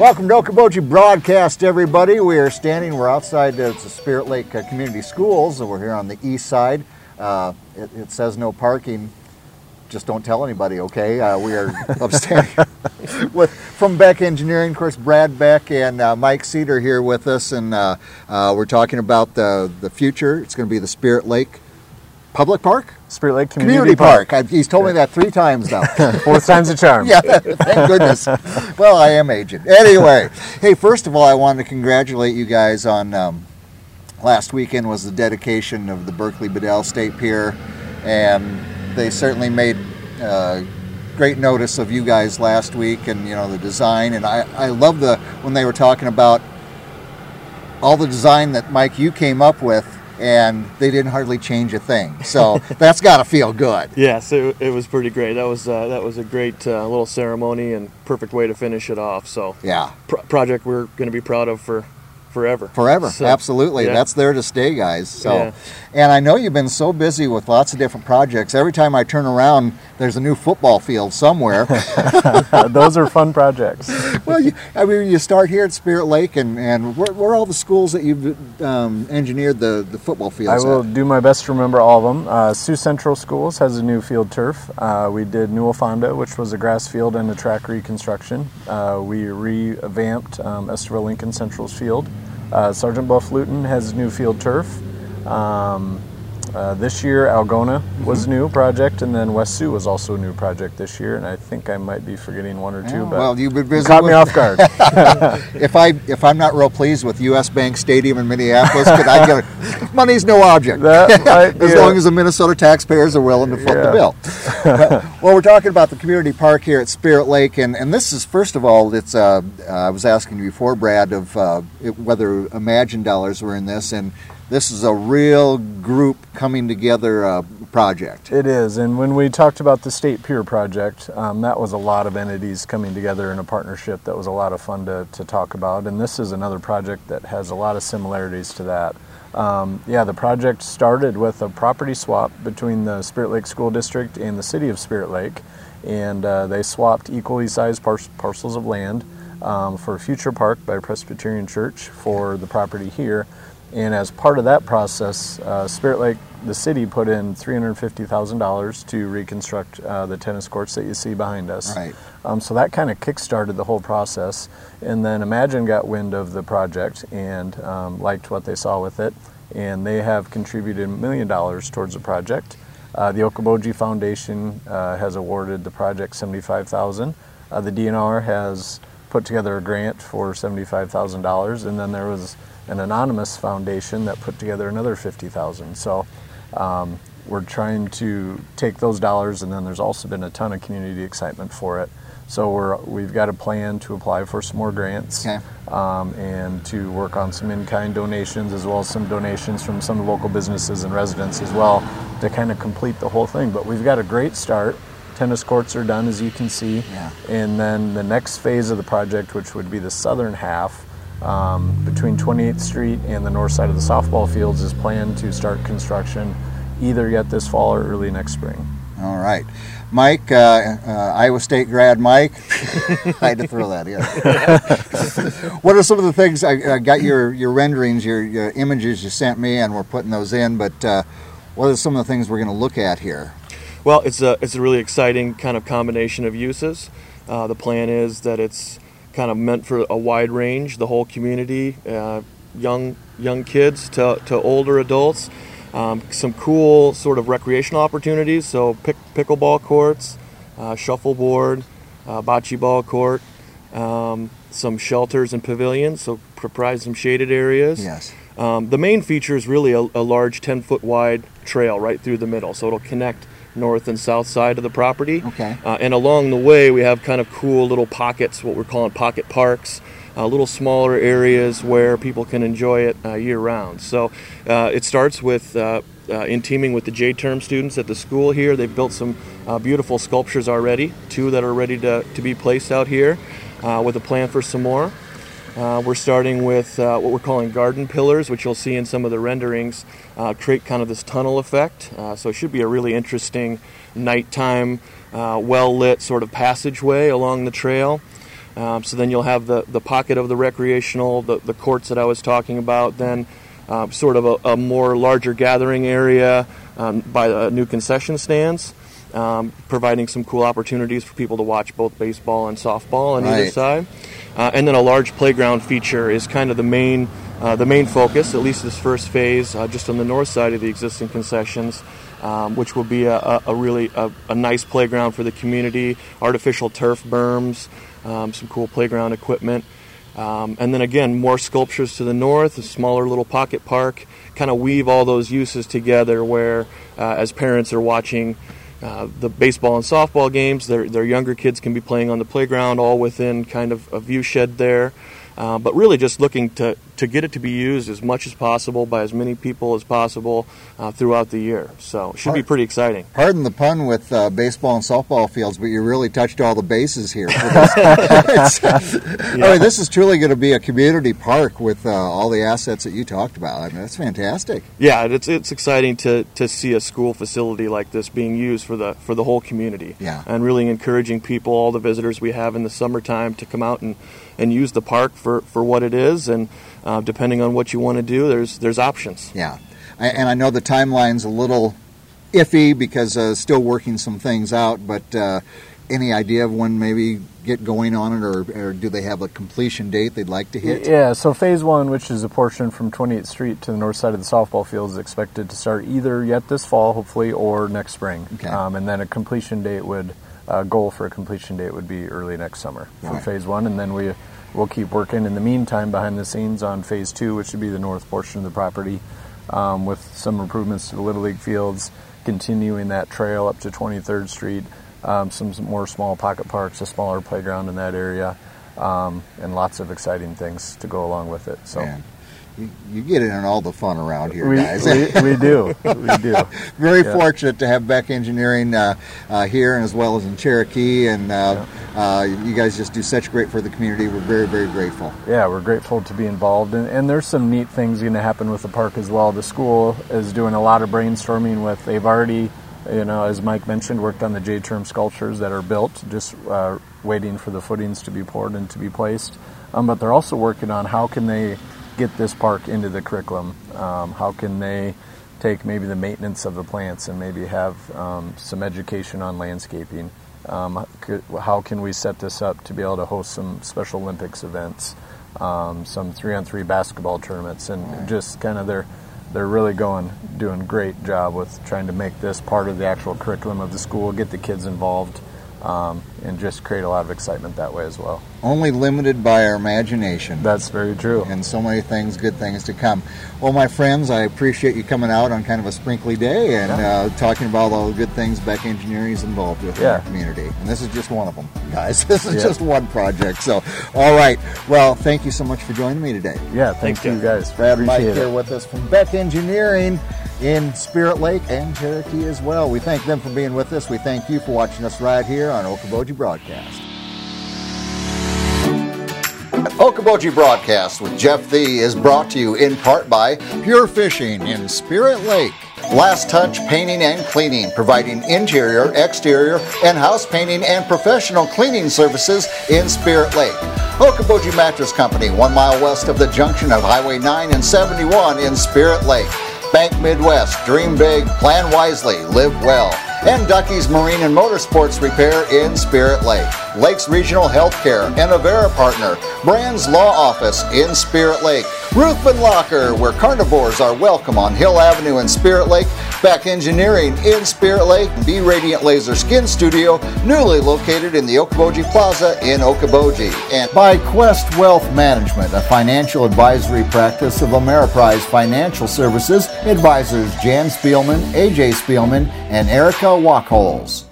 Welcome to Okoboji Broadcast, everybody. We are standing, we're outside the Spirit Lake uh, Community Schools, and we're here on the east side. Uh, it, it, says no parking. Just don't tell anybody, okay? Uh, we are upstanding with from Beck Engineering, of course, Brad Beck and uh, Mike Cedar here with us, and uh, uh, we're talking about the the future. It's going to be the Spirit Lake Public Park. Spirit Lake Community, Community Park. Park. he's told me that three times now. Fourth time's a charm. yeah, thank goodness. well, I am aged. Anyway, hey, first of all, I wanted to congratulate you guys on um, last weekend was the dedication of the Berkley Bedell State Pier, and they certainly made uh, great notice of you guys last week and you know the design. And I, I love the when they were talking about all the design that Mike you came up with and they didn't hardly change a thing. So that's got to feel good. Yes, it, it, was pretty great. That was uh, that was a great uh, little ceremony and perfect way to finish it off. So yeah, pro- project we're going to be proud of for forever. Forever, so, absolutely. Yeah. That's there to stay, guys. So, yeah. and I know you've been so busy with lots of different projects. Every time I turn around, there's a new football field somewhere. Those are fun projects. well, you, I mean, you start here at Spirit Lake, and and where, where are all the schools that you've um, engineered the the football fields? I will at? do my best to remember all of them. Uh, Sioux Central Schools has a new field turf. Uh, we did Newell Fonda, which was a grass field and a track reconstruction. Uh, we revamped um, Estherville Lincoln Central's field. Uh, Sergeant Bluff Luton has new field turf. Um, uh, this year, Algona was mm-hmm. new project, and then West Sioux was also a new project this year. And I think I might be forgetting one or two. Oh, but well, you've been busy. You caught me off guard. if I if I'm not real pleased with U.S. Bank Stadium in Minneapolis, could I get a, money's no object as long as the Minnesota taxpayers are willing to foot yeah. the bill. well, we're talking about the community park here at Spirit Lake, and, and this is first of all, it's uh, uh, I was asking you before, Brad, of uh, it, whether Imagine dollars were in this, and this is a real group coming together uh, project. It is, and when we talked about the State Pier project, um, that was a lot of entities coming together in a partnership that was a lot of fun to, to talk about. And this is another project that has a lot of similarities to that. Um, yeah, the project started with a property swap between the Spirit Lake School District and the City of Spirit Lake, and uh, they swapped equally sized par- parcels of land um, for future park by Presbyterian Church for the property here. And as part of that process, uh, Spirit Lake, the city, put in $350,000 to reconstruct uh, the tennis courts that you see behind us. Right. Um, so that kind of kick-started the whole process. And then Imagine got wind of the project and um, liked what they saw with it. And they have contributed a million dollars towards the project. Uh, the Okoboji Foundation uh, has awarded the project 75000 uh, The DNR has put together a grant for $75,000. And then there was an anonymous foundation that put together another 50,000. So um, we're trying to take those dollars, and then there's also been a ton of community excitement for it. So we're we've got a plan to apply for some more grants okay. um, and to work on some in-kind donations as well as some donations from some local businesses and residents as well to kind of complete the whole thing. But we've got a great start. Tennis courts are done, as you can see, yeah. and then the next phase of the project, which would be the southern half, um, between 28th Street and the north side of the softball fields is planned to start construction either yet this fall or early next spring. All right. Mike, uh, uh, Iowa State grad Mike, I had to throw that in. what are some of the things I, I, got your, your renderings, your, your, images you sent me, and we're putting those in, but uh, what are some of the things we're going to look at here? Well, it's a, it's a really exciting kind of combination of uses. Uh, the plan is that it's kind of meant for a wide range, the whole community, uh, young young kids to, to older adults. Um, some cool sort of recreational opportunities, so pick, pickleball courts, uh, shuffleboard, uh, bocce ball court, um, some shelters and pavilions, so provide some shaded areas. Yes. Um, the main feature is really a, a large 10 foot wide trail right through the middle, so it'll connect north and south side of the property. Okay. Uh, and along the way, we have kind of cool little pockets, what we're calling pocket parks, uh, little smaller areas where people can enjoy it uh, year round. So uh, it starts with. Uh, uh, in teaming with the J term students at the school here, they've built some beautiful sculptures already, two that are ready to, to be placed out here, with a plan for some more. Uh, we're starting with uh, what we're calling garden pillars, which you'll see in some of the renderings, uh, create kind of this tunnel effect. Uh, so it should be a really interesting nighttime, uh, well lit sort of passageway along the trail. Um, so then you'll have the, the pocket of the recreational, the, the courts that I was talking about, then uh, sort of a, a, more larger gathering area um, by the new concession stands, um, providing some cool opportunities for people to watch both baseball and softball on Right. either side. Uh, and then a large playground feature is kind of the main uh, the main focus, at least this first phase, uh, just on the north side of the existing concessions, um, which will be a, a, really a, a nice playground for the community, artificial turf berms, um, some cool playground equipment. Um, and then again, more sculptures to the north, a smaller little pocket park, kind of weave all those uses together where, uh, as parents are watching uh, the baseball and softball games, their, their younger kids can be playing on the playground all within kind of a view shed there. Uh, but really just looking to, to get it to be used as much as possible by as many people as possible uh, throughout the year. So it should be pretty exciting. Pardon the pun with uh, baseball and softball fields, but you really touched all the bases here. for this. It's- I mean, this is truly going to be a community park with uh, all the assets that you talked about. I mean, that's fantastic. Yeah, it's it's exciting to, to see a school facility like this being used for the for the whole community. Yeah. and really encouraging people, all the visitors we have in the summertime, to come out and, and use the park for, for what it is. And uh, depending on what you want to do, there's there's options. Yeah, I, and I know the timeline's a little iffy because uh, still working some things out. But uh, any idea of when maybe get going on it, or, or do they have a completion date they'd like to hit? Yeah, so phase one, which is a portion from 28th Street to the north side of the softball field, is expected to start either yet this fall, hopefully, or next spring. Okay. Um, and then a completion date would, uh, goal for a completion date would be early next summer for Right. phase one. And then we will keep working in the meantime behind the scenes on phase two, which would be the north portion of the property, um, with some improvements to the Little League fields, continuing that trail up to 23rd Street, um, some, some more small pocket parks, a smaller playground in that area, um, and lots of exciting things to go along with it. So Man, you, you get in on all the fun around here, we, guys. we, we do, we do. Very Yeah. fortunate to have Beck Engineering uh, uh, here, and as well as in Cherokee, and uh, uh, you guys just do such great for the community. We're very, very grateful. Yeah, we're grateful to be involved, and, and there's some neat things going to happen with the park as well. The school is doing a lot of brainstorming with. They've already, you know, as Mike mentioned, worked on the J term sculptures that are built, just uh, waiting for the footings to be poured and to be placed. Um, but they're also working on how can they get this park into the curriculum. Um, how can they take maybe the maintenance of the plants and maybe have um, some education on landscaping. Um, could, how can we set this up to be able to host some Special Olympics events, um, some three-on-three basketball tournaments, and just kind of they're they're really going doing a great job with trying to make this part of the actual curriculum of the school, get the kids involved, um, and just create a lot of excitement that way as well. Only limited by our imagination. That's very true. and so many things, good things to come. Well, my friends, I appreciate you coming out on kind of a sprinkly day and uh, talking about all the good things Beck Engineering is involved with in our community. And this is just one of them, guys. This is Yeah. just one project. So, all right. Well, thank you so much for joining me today. Yeah, thank Thanks, you guys. Brad and Mike Appreciate here with us from Beck Engineering in Spirit Lake and Cherokee as well. We thank them for being with us. We thank you for watching us right here on Okoboji Broadcast. Okoboji Broadcast with Jeff Thee is brought to you in part by Pure Fishing in Spirit Lake. Last Touch Painting and Cleaning, providing interior, exterior, and house painting and professional cleaning services in Spirit Lake. Okoboji Mattress Company, one mile west of the junction of Highway 9 and 71 in Spirit Lake. Bank Midwest, dream big, plan wisely, live well. And Ducky's Marine and Motorsports Repair in Spirit Lake. Lakes Regional Healthcare and Avera Partner. Brands Law Office in Spirit Lake. Ruthven Locker, where carnivores are welcome on Hill Avenue in Spirit Lake. Beck Engineering in Spirit Lake. B Radiant Laser Skin Studio, newly located in the Okoboji Plaza in Okoboji. And by Quest Wealth Management, a financial advisory practice of Ameriprise Financial Services, advisors Jan Spielman, AJ Spielman, and Erica Wachholz.